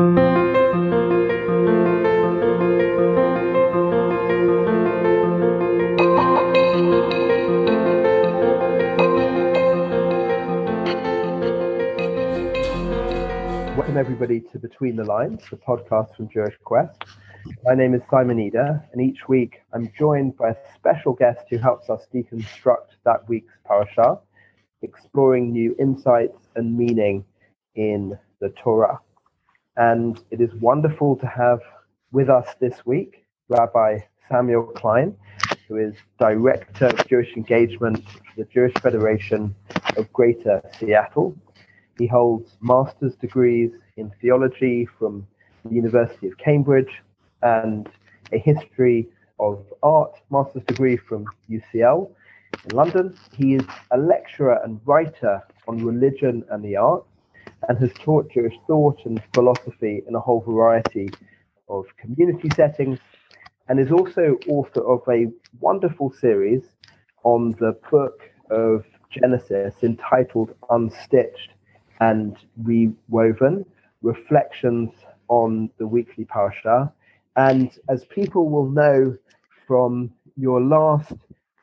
Welcome, everybody, to Between the Lines, the podcast from Jewish Quest. My name is Simon Eder, and each week I'm joined by a special guest who helps us deconstruct that week's parasha, exploring new insights and meaning in the Torah. And it is wonderful to have with us this week Rabbi Samuel Klein, who is Director of Jewish Engagement for the Jewish Federation of Greater Seattle. He holds master's degrees in theology from the University of Cambridge and a history of art master's degree from UCL in London. He is a lecturer and writer on religion and the arts and has taught Jewish thought and philosophy in a whole variety of community settings and is also author of a wonderful series on the book of Genesis entitled Unstitched and Rewoven Reflections on the Weekly Parashah. And as people will know from your last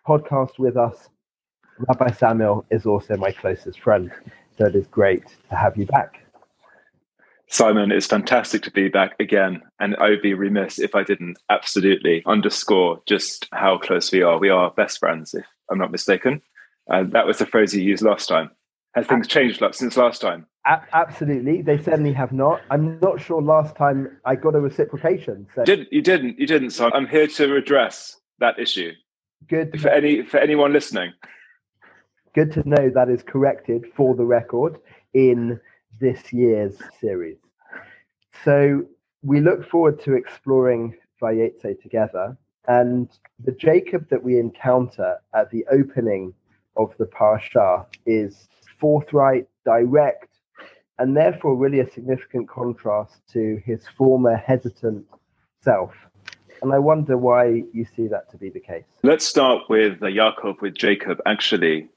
podcast with us, Rabbi Samuel is also my closest friend. It is great to have you back. Simon, it's fantastic to be back again. And I would be remiss if I didn't absolutely underscore just how close we are. We are best friends, if I'm not mistaken. And that was the phrase you used last time. Has things changed a lot since last time? Absolutely, they certainly have not. I'm not sure last time I got a reciprocation. So. You didn't. You didn't. You didn't. So I'm here to address that issue. Good for any for anyone listening. Good to know that is corrected for the record in this year's series. So we look forward to exploring Vayetze together, and the Jacob that we encounter at the opening of the Parsha is forthright, direct, and therefore really a significant contrast to his former hesitant self. And I wonder why you see that to be the case. Let's start with uh, Yaakov, with Jacob, actually,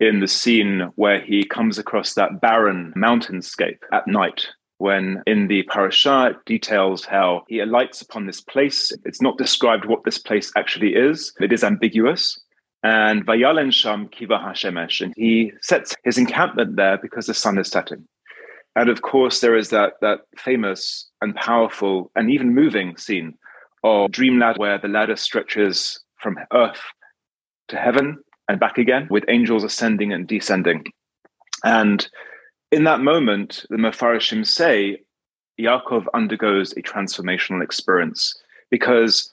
in the scene where he comes across that barren mountainscape at night. When in the parasha it details how he alights upon this place. It's not described what this place actually is. It is ambiguous and Vayalen Sham Kiva Hashemesh, and he sets his encampment there because the sun is setting. And of course, there is that that famous and powerful and even moving scene of Dream Ladder, where the ladder stretches from earth to heaven and back again, with angels ascending and descending. And in that moment, the Mefarshim say Yaakov undergoes a transformational experience because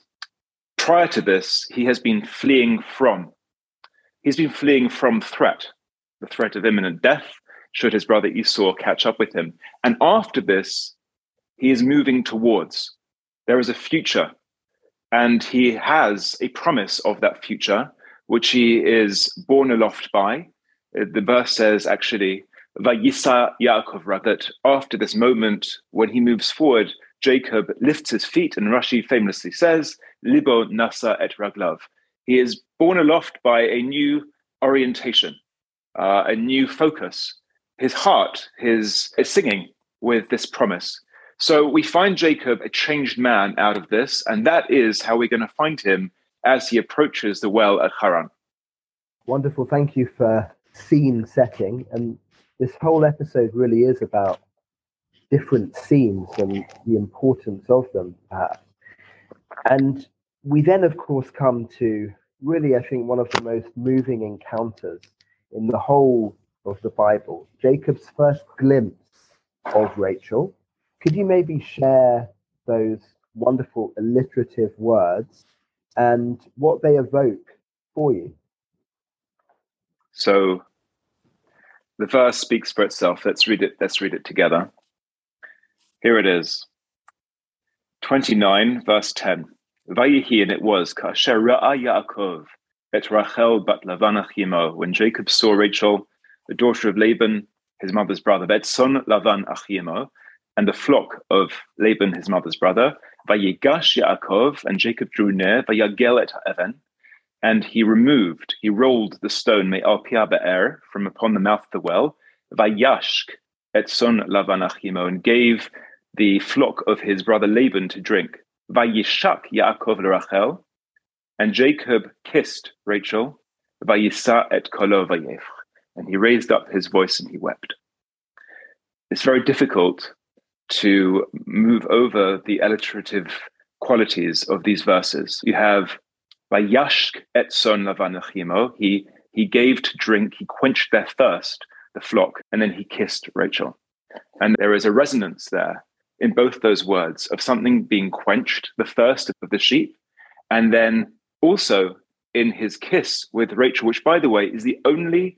prior to this, he has been fleeing from He's been fleeing from threat, the threat of imminent death, should his brother Esau catch up with him. And after this, he is moving towards. There is a future, and he has a promise of that future, which he is borne aloft by. The verse says actually, Vayisa Yaakov, that after this moment, when he moves forward, Jacob lifts his feet, and Rashi famously says, Libo nasa et raglav. He is borne aloft by a new orientation, uh, a new focus. His heart his, is singing with this promise. So we find Jacob a changed man out of this, and that is how we're going to find him as he approaches the well at Haran. Wonderful. Thank you for scene setting. And this whole episode really is about different scenes and the importance of them, perhaps. And we then, of course, come to really, I think, one of the most moving encounters in the whole of the Bible. Jacob's first glimpse of Rachel. Could you maybe share those wonderful alliterative words and what they evoke for you? So the verse speaks for itself. Let's read it. Let's read it together. Here it is. 29, verse 10. Vayihi, and it was, Kasher Ra'a Yaakov, et Rachel bat Lavan Achimo, when Jacob saw Rachel, the daughter of Laban, his mother's brother, bet son Lavan Achimo, and the flock of Laban, his mother's brother, Vayigash Yaakov, and Jacob drew near, Vayagel et Evan, and he removed, he rolled the stone, me al be'er, from upon the mouth of the well, Vayashk et son Lavan Achimo, and gave the flock of his brother Laban to drink. Vayishak Yaakov Rachel, and Jacob kissed Rachel. Vayisa et kolo and he raised up his voice and he wept. It's very difficult to move over the alliterative qualities of these verses. You have Vayashk et son lavanachimo, he he gave to drink, he quenched their thirst, the flock, and then he kissed Rachel. And there is a resonance there in both those words of something being quenched, the thirst of the sheep, and then also in his kiss with Rachel, which by the way is the only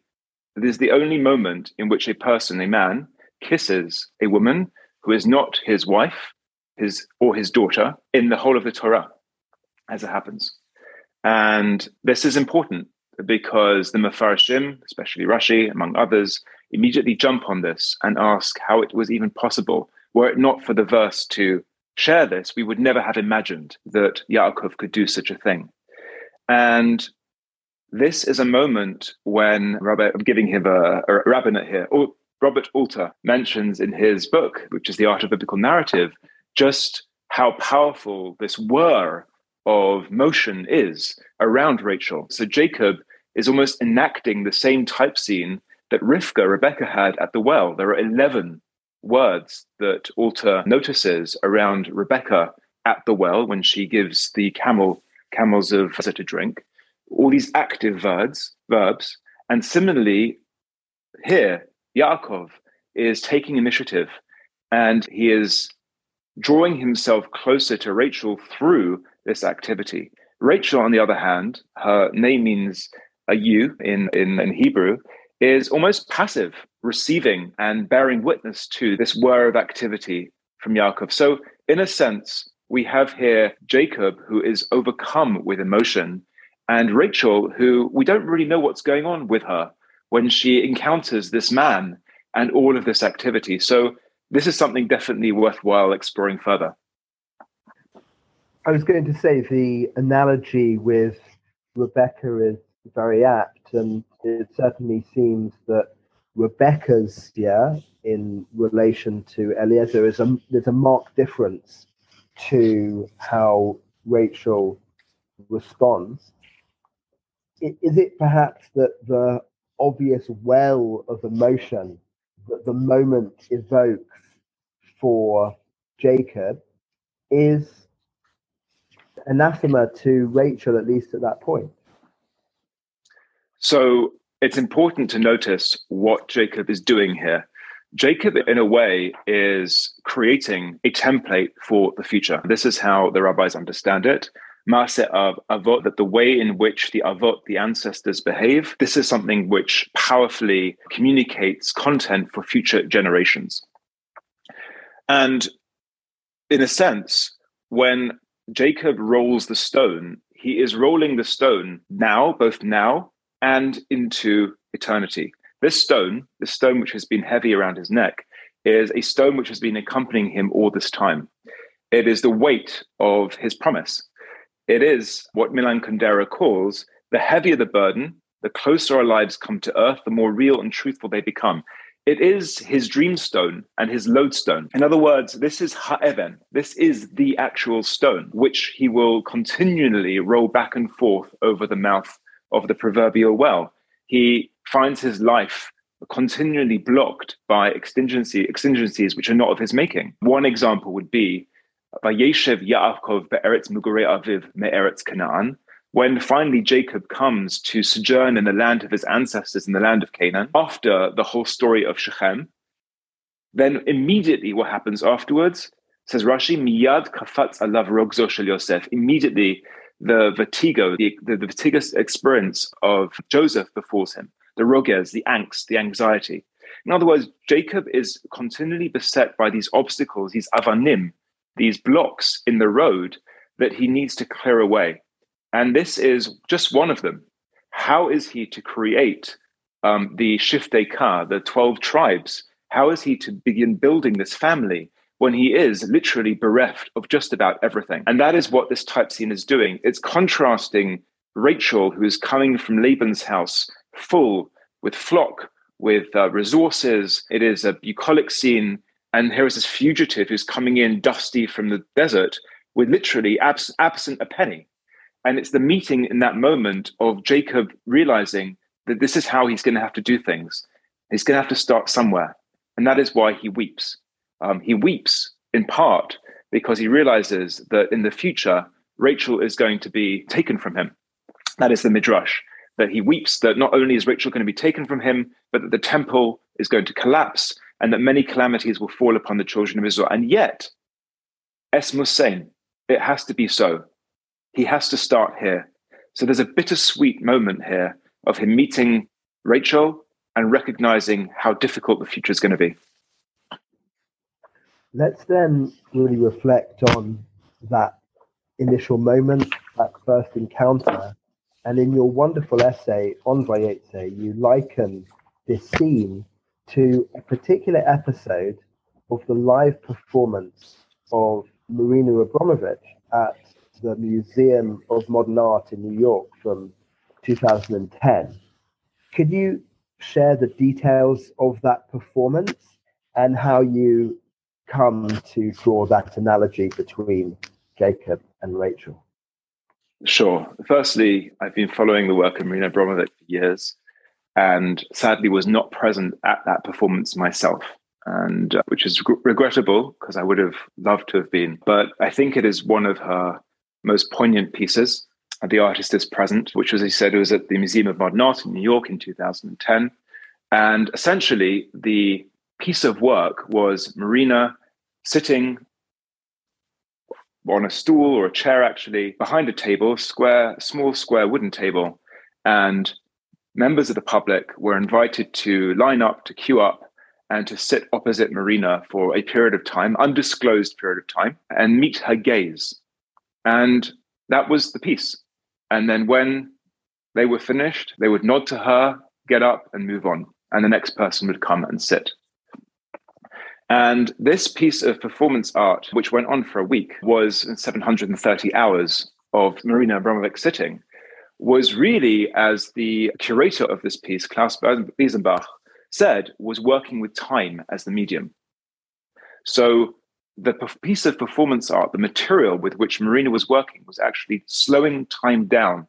is the only moment in which a person, a man, kisses a woman who is not his wife, his or his daughter in the whole of the Torah, as it happens. And this is important because the Mefarshim, especially Rashi, among others, immediately jump on this and ask how it was even possible. Were it not for the verse to share this, we would never have imagined that Yaakov could do such a thing. And this is a moment when Robert, I'm giving him a, a rabbinate here. Robert Alter mentions in his book, which is The Art of Biblical Narrative, just how powerful this whir of motion is around Rachel. So Jacob is almost enacting the same type scene that Rivka, Rebecca, had at the well. There are 11 words that Alter notices around Rebecca at the well when she gives the camel camels of to drink. All these active verbs, verbs, and similarly here, Yaakov is taking initiative and he is drawing himself closer to Rachel through this activity. Rachel, on the other hand, her name means a ewe in, in, in Hebrew, is almost passive, receiving and bearing witness to this whir of activity from Yaakov. So, in a sense, we have here Jacob, who is overcome with emotion, and Rachel, who we don't really know what's going on with her when she encounters this man and all of this activity. So, this is something definitely worthwhile exploring further. I was going to say the analogy with Rebecca is very apt, and it certainly seems that Rebecca's yeah in relation to Eliezer is a there's a marked difference to how Rachel responds. Is it perhaps that the obvious well of emotion that the moment evokes for Jacob is anathema to Rachel, at least at that point? So it's important to notice what Jacob is doing here. Jacob, in a way, is creating a template for the future. This is how the rabbis understand it. Maase of Avot, that the way in which the Avot, the ancestors, behave, this is something which powerfully communicates content for future generations. And in a sense, when Jacob rolls the stone, he is rolling the stone now, both now and into eternity. This stone, the stone which has been heavy around his neck, is a stone which has been accompanying him all this time. It is the weight of his promise. It is what Milan Kundera calls the heavier the burden, the closer our lives come to earth, the more real and truthful they become. It is his dream stone and his lodestone. In other words, this is Ha'even. This is the actual stone, which he will continually roll back and forth over the mouth of the proverbial well. He finds his life continually blocked by exigency, exigencies which are not of his making. One example would be Vayeshev Yaakov be'eretz mugure aviv me'eretz Canaan, when finally Jacob comes to sojourn in the land of his ancestors in the land of Canaan, after the whole story of Shechem, then immediately what happens afterwards, says Rashi, miyad kafatz alav rogzo shel Yosef. Immediately the vertigo, the, the, the experience of Joseph befalls him, the roges, the angst, the anxiety. In other words, Jacob is continually beset by these obstacles, these avanim, these blocks in the road that he needs to clear away. And this is just one of them. How is he to create um, the Shiftei Ka, the 12 tribes? How is he to begin building this family when he is literally bereft of just about everything. And that is what this type scene is doing. It's contrasting Rachel, who is coming from Laban's house full with flock, with uh, resources. It is a bucolic scene And here is this fugitive who's coming in dusty from the desert with literally abs- absent a penny. And it's the meeting in that moment of Jacob realizing that this is how he's going to have to do things. He's going to have to start somewhere. And that is why he weeps. Um, he weeps in part because he realizes that in the future, Rachel is going to be taken from him. That is the Midrash, that he weeps that not only is Rachel going to be taken from him, but that the temple is going to collapse and that many calamities will fall upon the children of Israel. And yet, Es Musain, it has to be so. He has to start here. So there's a bittersweet moment here of him meeting Rachel and recognizing how difficult the future is going to be. Let's then really reflect on that initial moment, that first encounter. And in your wonderful essay on Vayetze, you liken this scene to a particular episode of the live performance of Marina Abramović at the Museum of Modern Art in New York from 2010. Could you share the details of that performance and how you come to draw that analogy between Jacob and Rachel? Sure. Firstly, I've been following the work of Marina Abramović for years and sadly was not present at that performance myself. And uh, which is regrettable because I would have loved to have been. But I think it is one of her most poignant pieces. The artist is present, which, as I said, was at the Museum of Modern Art in New York in 2010. And essentially, the piece of work was Marina sitting on a stool or a chair, actually, behind a table, square, small square wooden table. And members of the public were invited to line up, to queue up, and to sit opposite Marina for a period of time, undisclosed period of time, and meet her gaze. And that was the piece. And then when they were finished, they would nod to her, get up, and move on. And the next person would come and sit. And this piece of performance art, which went on for a week, was 730 hours of Marina Abramović sitting, was really, as the curator of this piece, Klaus Biesenbach, said, was working with time as the medium. So the piece of performance art, the material with which Marina was working, was actually slowing time down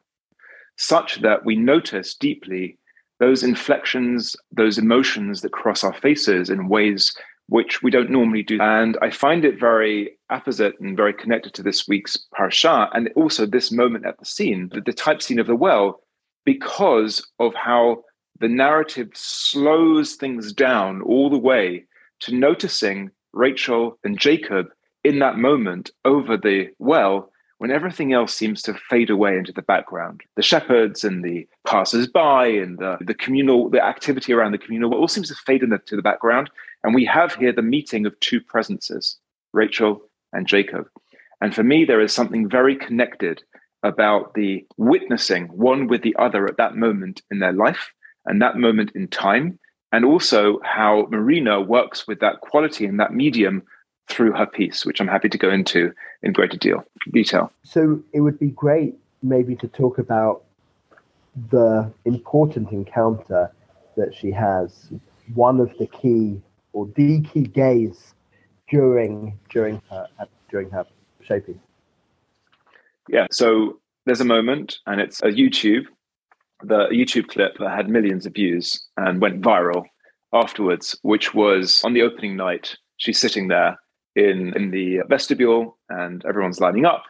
such that we notice deeply those inflections, those emotions that cross our faces in ways which we don't normally do. And I find it very apposite and very connected to this week's parasha, and also this moment at the scene, the, the type scene of the well, because of how the narrative slows things down all the way to noticing Rachel and Jacob in that moment over the well when everything else seems to fade away into the background. The shepherds and the passers-by and the, the communal, the activity around the communal all seems to fade into the background. And we have here the meeting of two presences, Rachel and Jacob. And for me, there is something very connected about the witnessing one with the other at that moment in their life and that moment in time, and also how Marina works with that quality and that medium through her piece, which I'm happy to go into in greater deal, detail. So it would be great maybe to talk about the important encounter that she has, one of the key or the key gaze during during her during her shaping. Yeah, so there's a moment, and it's a YouTube, the YouTube clip that had millions of views and went viral afterwards, which was on the opening night. She's sitting there in in the vestibule, and everyone's lining up.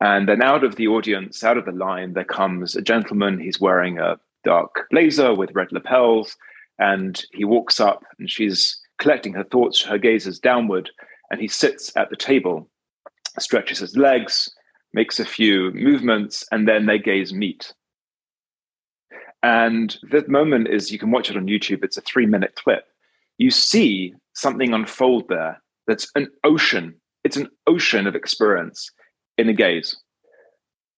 And then out of the audience, out of the line, there comes a gentleman. He's wearing a dark blazer with red lapels, and he walks up, and she's collecting her thoughts, her gazes downward, and he sits at the table, stretches his legs, makes a few movements, and then their gaze meet. And that moment is you can watch it on YouTube, it's a three minute clip. You see something unfold there that's an ocean. It's an ocean of experience in a gaze.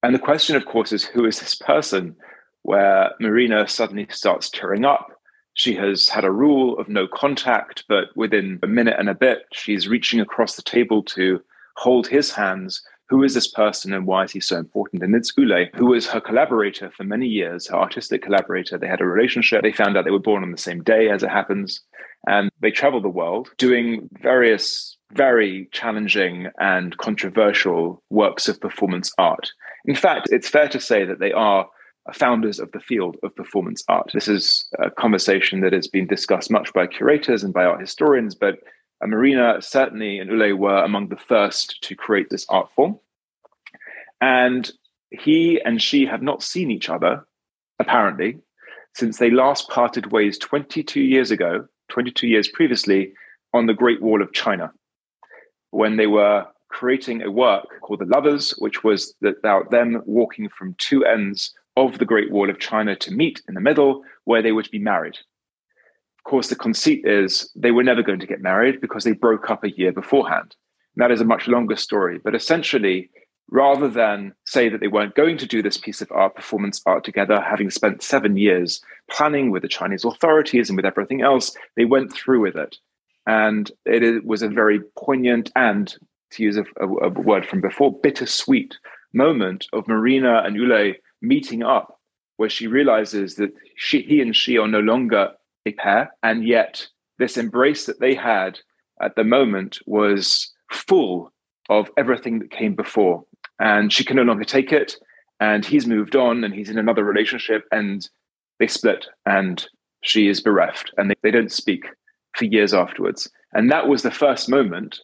And the question, of course, is who is this person? Where Marina suddenly starts tearing up, she has had a rule of no contact, but within a minute and a bit, she's reaching across the table to hold his hands. Who is this person and why is he so important? And it's Ulay, who was her collaborator for many years, her artistic collaborator. They had a relationship. They found out they were born on the same day, as it happens. And they travel the world doing various very challenging and controversial works of performance art. In fact, it's fair to say that they are founders of the field of performance art. This is a conversation that has been discussed much by curators and by art historians, but Marina certainly and Ulay were among the first to create this art form. And he and she have not seen each other, apparently, since they last parted ways 22 years ago, 22 years previously, on the Great Wall of China, when they were creating a work called The Lovers, which was about them walking from two ends of the Great Wall of China to meet in the middle, where they were to be married. Of course, the conceit is they were never going to get married because they broke up a year beforehand. And that is a much longer story. But essentially, rather than say that they weren't going to do this piece of art, performance art together, having spent seven years planning with the Chinese authorities and with everything else, they went through with it. And it was a very poignant and, to use a, a, a word from before, bittersweet moment of Marina and Ulay meeting up, where she realizes that she, he and she are no longer a pair, and yet this embrace that they had at the moment was full of everything that came before and she can no longer take it. And he's moved on and he's in another relationship and they split and she is bereft and they, they don't speak for years afterwards. And that was the first moment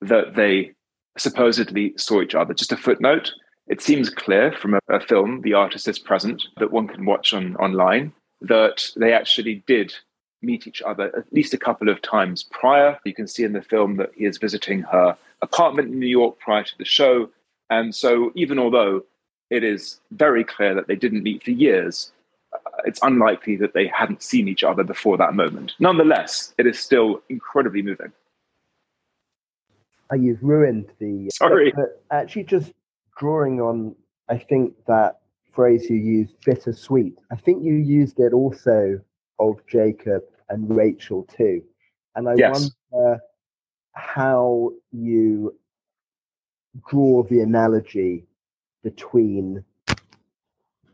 that they supposedly saw each other. Just a footnote it seems clear from a, a film the artist is present that one can watch on online that they actually did meet each other at least a couple of times prior. You can see in the film that he is visiting her apartment in new york prior to the show and so, even although it is very clear that they didn't meet for years, uh, it's unlikely that they hadn't seen each other before that moment. Nonetheless, it is still incredibly moving. Oh, you've ruined the. Sorry. But actually, just drawing on, I think that phrase you used, bittersweet. I think you used it also of Jacob and Rachel too. And I yes. wonder how you draw the analogy between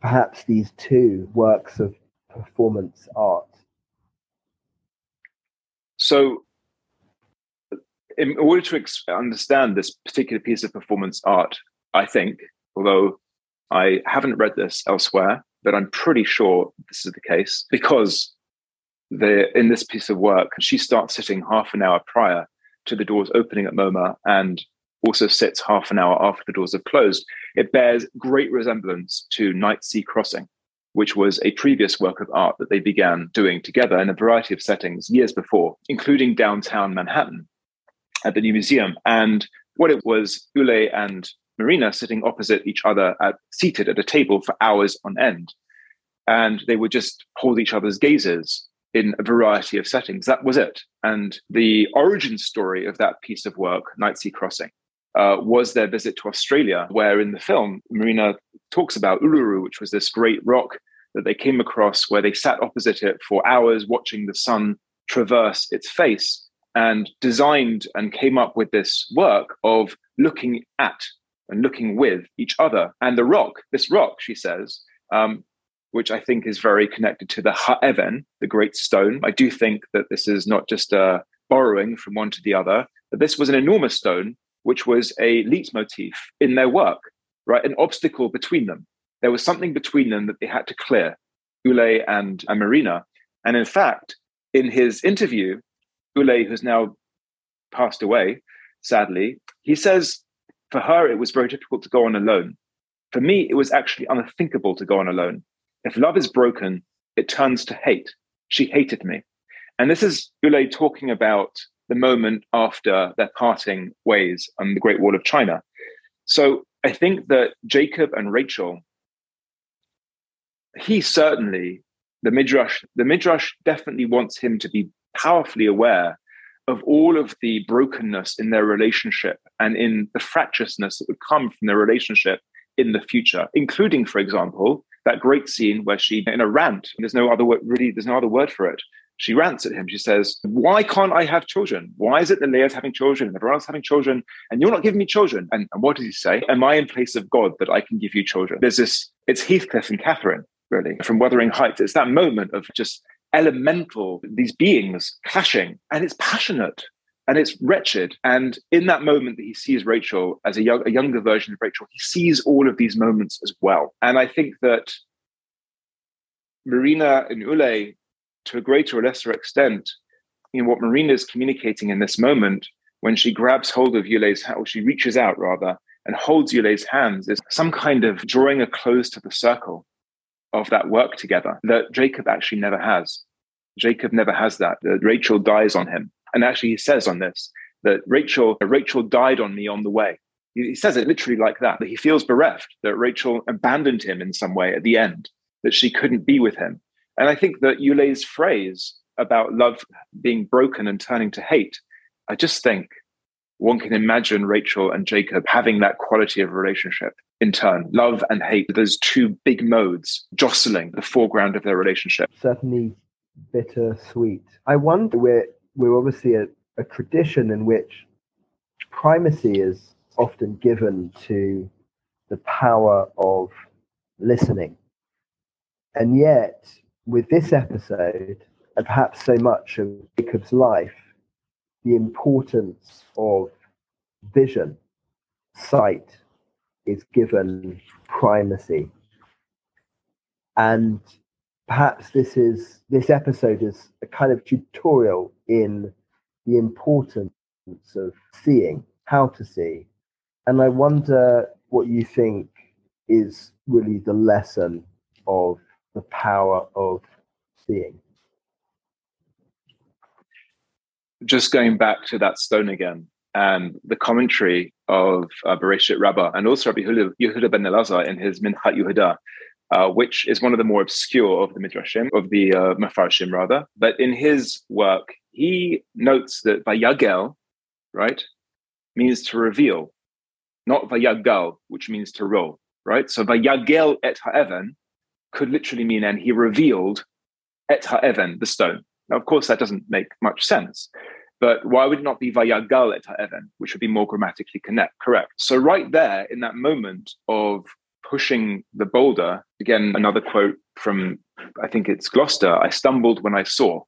perhaps these two works of performance art? So, in order to understand this particular piece of performance art, I think, although I haven't read this elsewhere, but I'm pretty sure this is the case because the, in this piece of work, she starts sitting half an hour prior to the doors opening at MoMA and also sits half an hour after the doors have closed, it bears great resemblance to Night Sea Crossing, which was a previous work of art that they began doing together in a variety of settings years before, including downtown Manhattan at the New Museum. And what it was, Ulay and Marina sitting opposite each other, at, seated at a table for hours on end. And they would just hold each other's gazes in a variety of settings. That was it. And the origin story of that piece of work, Night Sea Crossing, uh, was their visit to Australia, where in the film, Marina talks about Uluru, which was this great rock that they came across where they sat opposite it for hours watching the sun traverse its face and designed and came up with this work of looking at and looking with each other. And the rock, this rock, she says, um, which I think is very connected to the Ha'even, the great stone. I do think that this is not just a uh, borrowing from one to the other, but this was an enormous stone which was a leitmotif in their work, right? An obstacle between them. There was something between them that they had to clear, Ulay and, Marina. And in fact, in his interview, Ulay, who's now passed away, sadly, he says for her it was very difficult to go on alone. For me, it was actually unthinkable to go on alone. If love is broken, it turns to hate. She hated me. And this is Ulay talking about the moment after their parting ways on the Great Wall of China. So I think that Jacob and Rachel, he certainly, the Midrash, the Midrash definitely wants him to be powerfully aware of all of the brokenness in their relationship and in the fractiousness that would come from their relationship in the future, including, for example, that great scene where she, in a rant, there's no other word, really, there's no other word for it, she rants at him. She says, Why can't I have children? Why is it that Leah's having children and everyone else having children and you're not giving me children? And, and what does he say? Am I in place of God that I can give you children? There's this, it's Heathcliff and Catherine, really, from Wuthering Heights. It's that moment of just elemental, these beings clashing, and it's passionate and it's wretched. And in that moment that he sees Rachel as a, young, a younger version of Rachel, he sees all of these moments as well. And I think that Marina and Ulay, to a greater or lesser extent, know, what Marina is communicating in this moment when she grabs hold of Ulay's hand, or she reaches out rather, and holds Ulay's hands, is some kind of drawing a close to the circle of that work together that Jacob actually never has. Jacob never has that. that Rachel dies on him. And actually, he says on this that Rachel, Rachel died on me on the way. He says it literally like that, that he feels bereft, that Rachel abandoned him in some way at the end, that she couldn't be with him. And I think that Ulay's phrase about love being broken and turning to hate, I just think one can imagine Rachel and Jacob having that quality of relationship in turn love and hate those two big modes jostling the foreground of their relationship. Certainly bittersweet. I wonder we're we're obviously a, a tradition in which primacy is often given to the power of listening. And yet with this episode and perhaps so much of jacob's life the importance of vision, sight, is given primacy. And perhaps this is this episode is a kind of tutorial in the importance of seeing, how to see. And I wonder what you think is really the lesson of the power of seeing just going back to that stone again and the commentary of uh, Bereshit Rabbah and also Rabbi Yehuda ben Elazar in his Minchat Yehuda, uh, which is one of the more obscure of the Midrashim, of the uh, Mefarshim rather. But in his work, he notes that Vayagel, right, means to reveal, not Vayagal, which means to roll, right? So Vayagel et ha'even could literally mean, and he revealed et ha'even, the stone. Now, of course, that doesn't make much sense. But why would it not be vayagal et ha'even, which would be more grammatically connect, correct? So right there, in that moment of pushing the boulder, again, another quote from, I think it's Gloucester, I stumbled when I saw,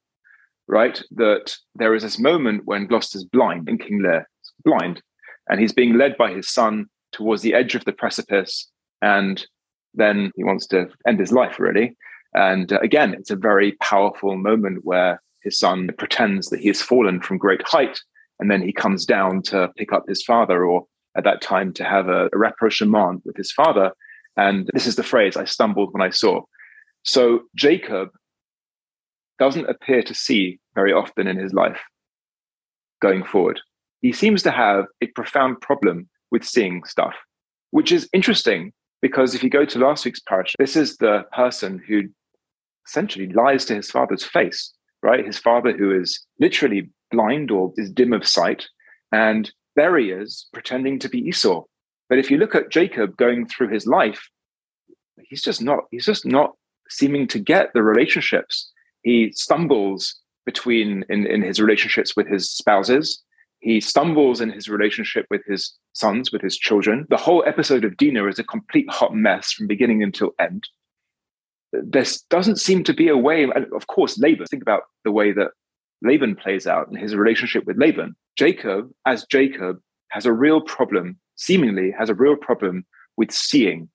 right? That there is this moment when Gloucester's blind in King Lear, blind, and he's being led by his son towards the edge of the precipice. And then he wants to end his life, really. And uh, again, it's a very powerful moment where his son pretends that he has fallen from great height, and then he comes down to pick up his father, or at that time to have a, a rapprochement with his father. And this is the phrase I stumbled when I saw. So Jacob doesn't appear to see very often in his life going forward. He seems to have a profound problem with seeing stuff, which is interesting because if you go to last week's parsha, this is the person who essentially lies to his father's face, right? His father, who is literally blind or is dim of sight, and there he is pretending to be Esau. But if you look at Jacob going through his life, he's just not, he's just not seeming to get the relationships. He stumbles between in, in his relationships with his spouses. He stumbles in his relationship with his sons, with his children. The whole episode of Dinah is a complete hot mess from beginning until end there doesn't seem to be a way. and of course, Laban. Think about the way that Laban plays out in his relationship with Laban. Jacob, as Jacob, has a real problem. Seemingly, has a real problem with seeing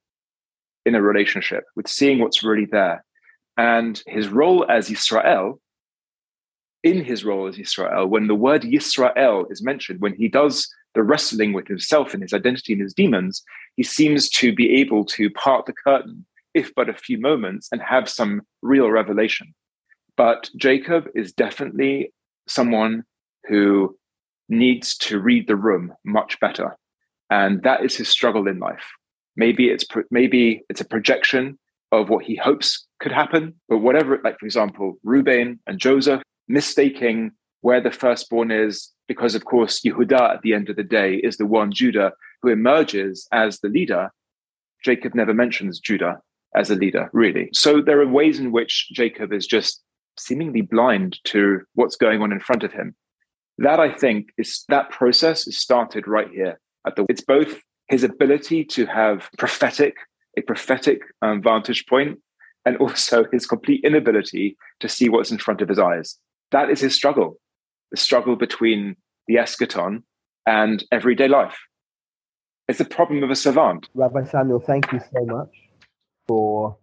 in a relationship, with seeing what's really there. And his role as Israel, in his role as Israel, when the word Israel is mentioned, when he does the wrestling with himself and his identity and his demons, he seems to be able to part the curtain if but a few moments, and have some real revelation. But Jacob is definitely someone who needs to read the room much better. And that is his struggle in life. Maybe it's maybe it's a projection of what he hopes could happen, but whatever, like for example, Reuben and Joseph mistaking where the firstborn is, because of course Yehuda at the end of the day is the one Judah who emerges as the leader. Jacob never mentions Judah as a leader, really. So there are ways in which Jacob is just seemingly blind to what's going on in front of him. That I think is that process is started right here at the. It's both his ability to have prophetic a prophetic um, vantage point and also his complete inability to see what's in front of his eyes. That is his struggle, the struggle between the eschaton and everyday life. It's the problem of a savant. Rabbi Samuel, thank you so much for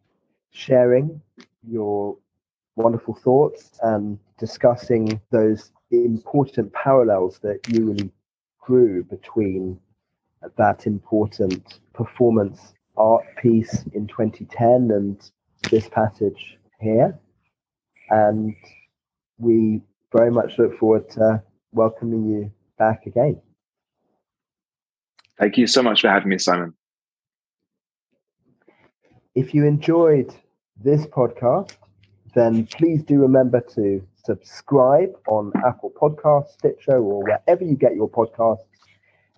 sharing your wonderful thoughts and discussing those important parallels that you really drew between that important performance art piece in 2010 and this passage here. And we very much look forward to welcoming you back again. Thank you so much for having me, Simon. If you enjoyed this podcast, then please do remember to subscribe on Apple Podcasts, Stitcher, or wherever you get your podcasts.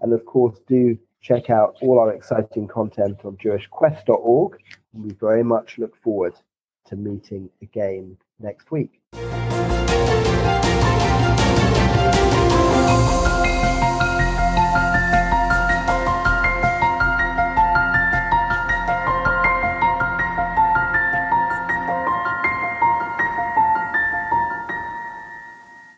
And of course, do check out all our exciting content on jewishquest.org. And we very much look forward to meeting again next week.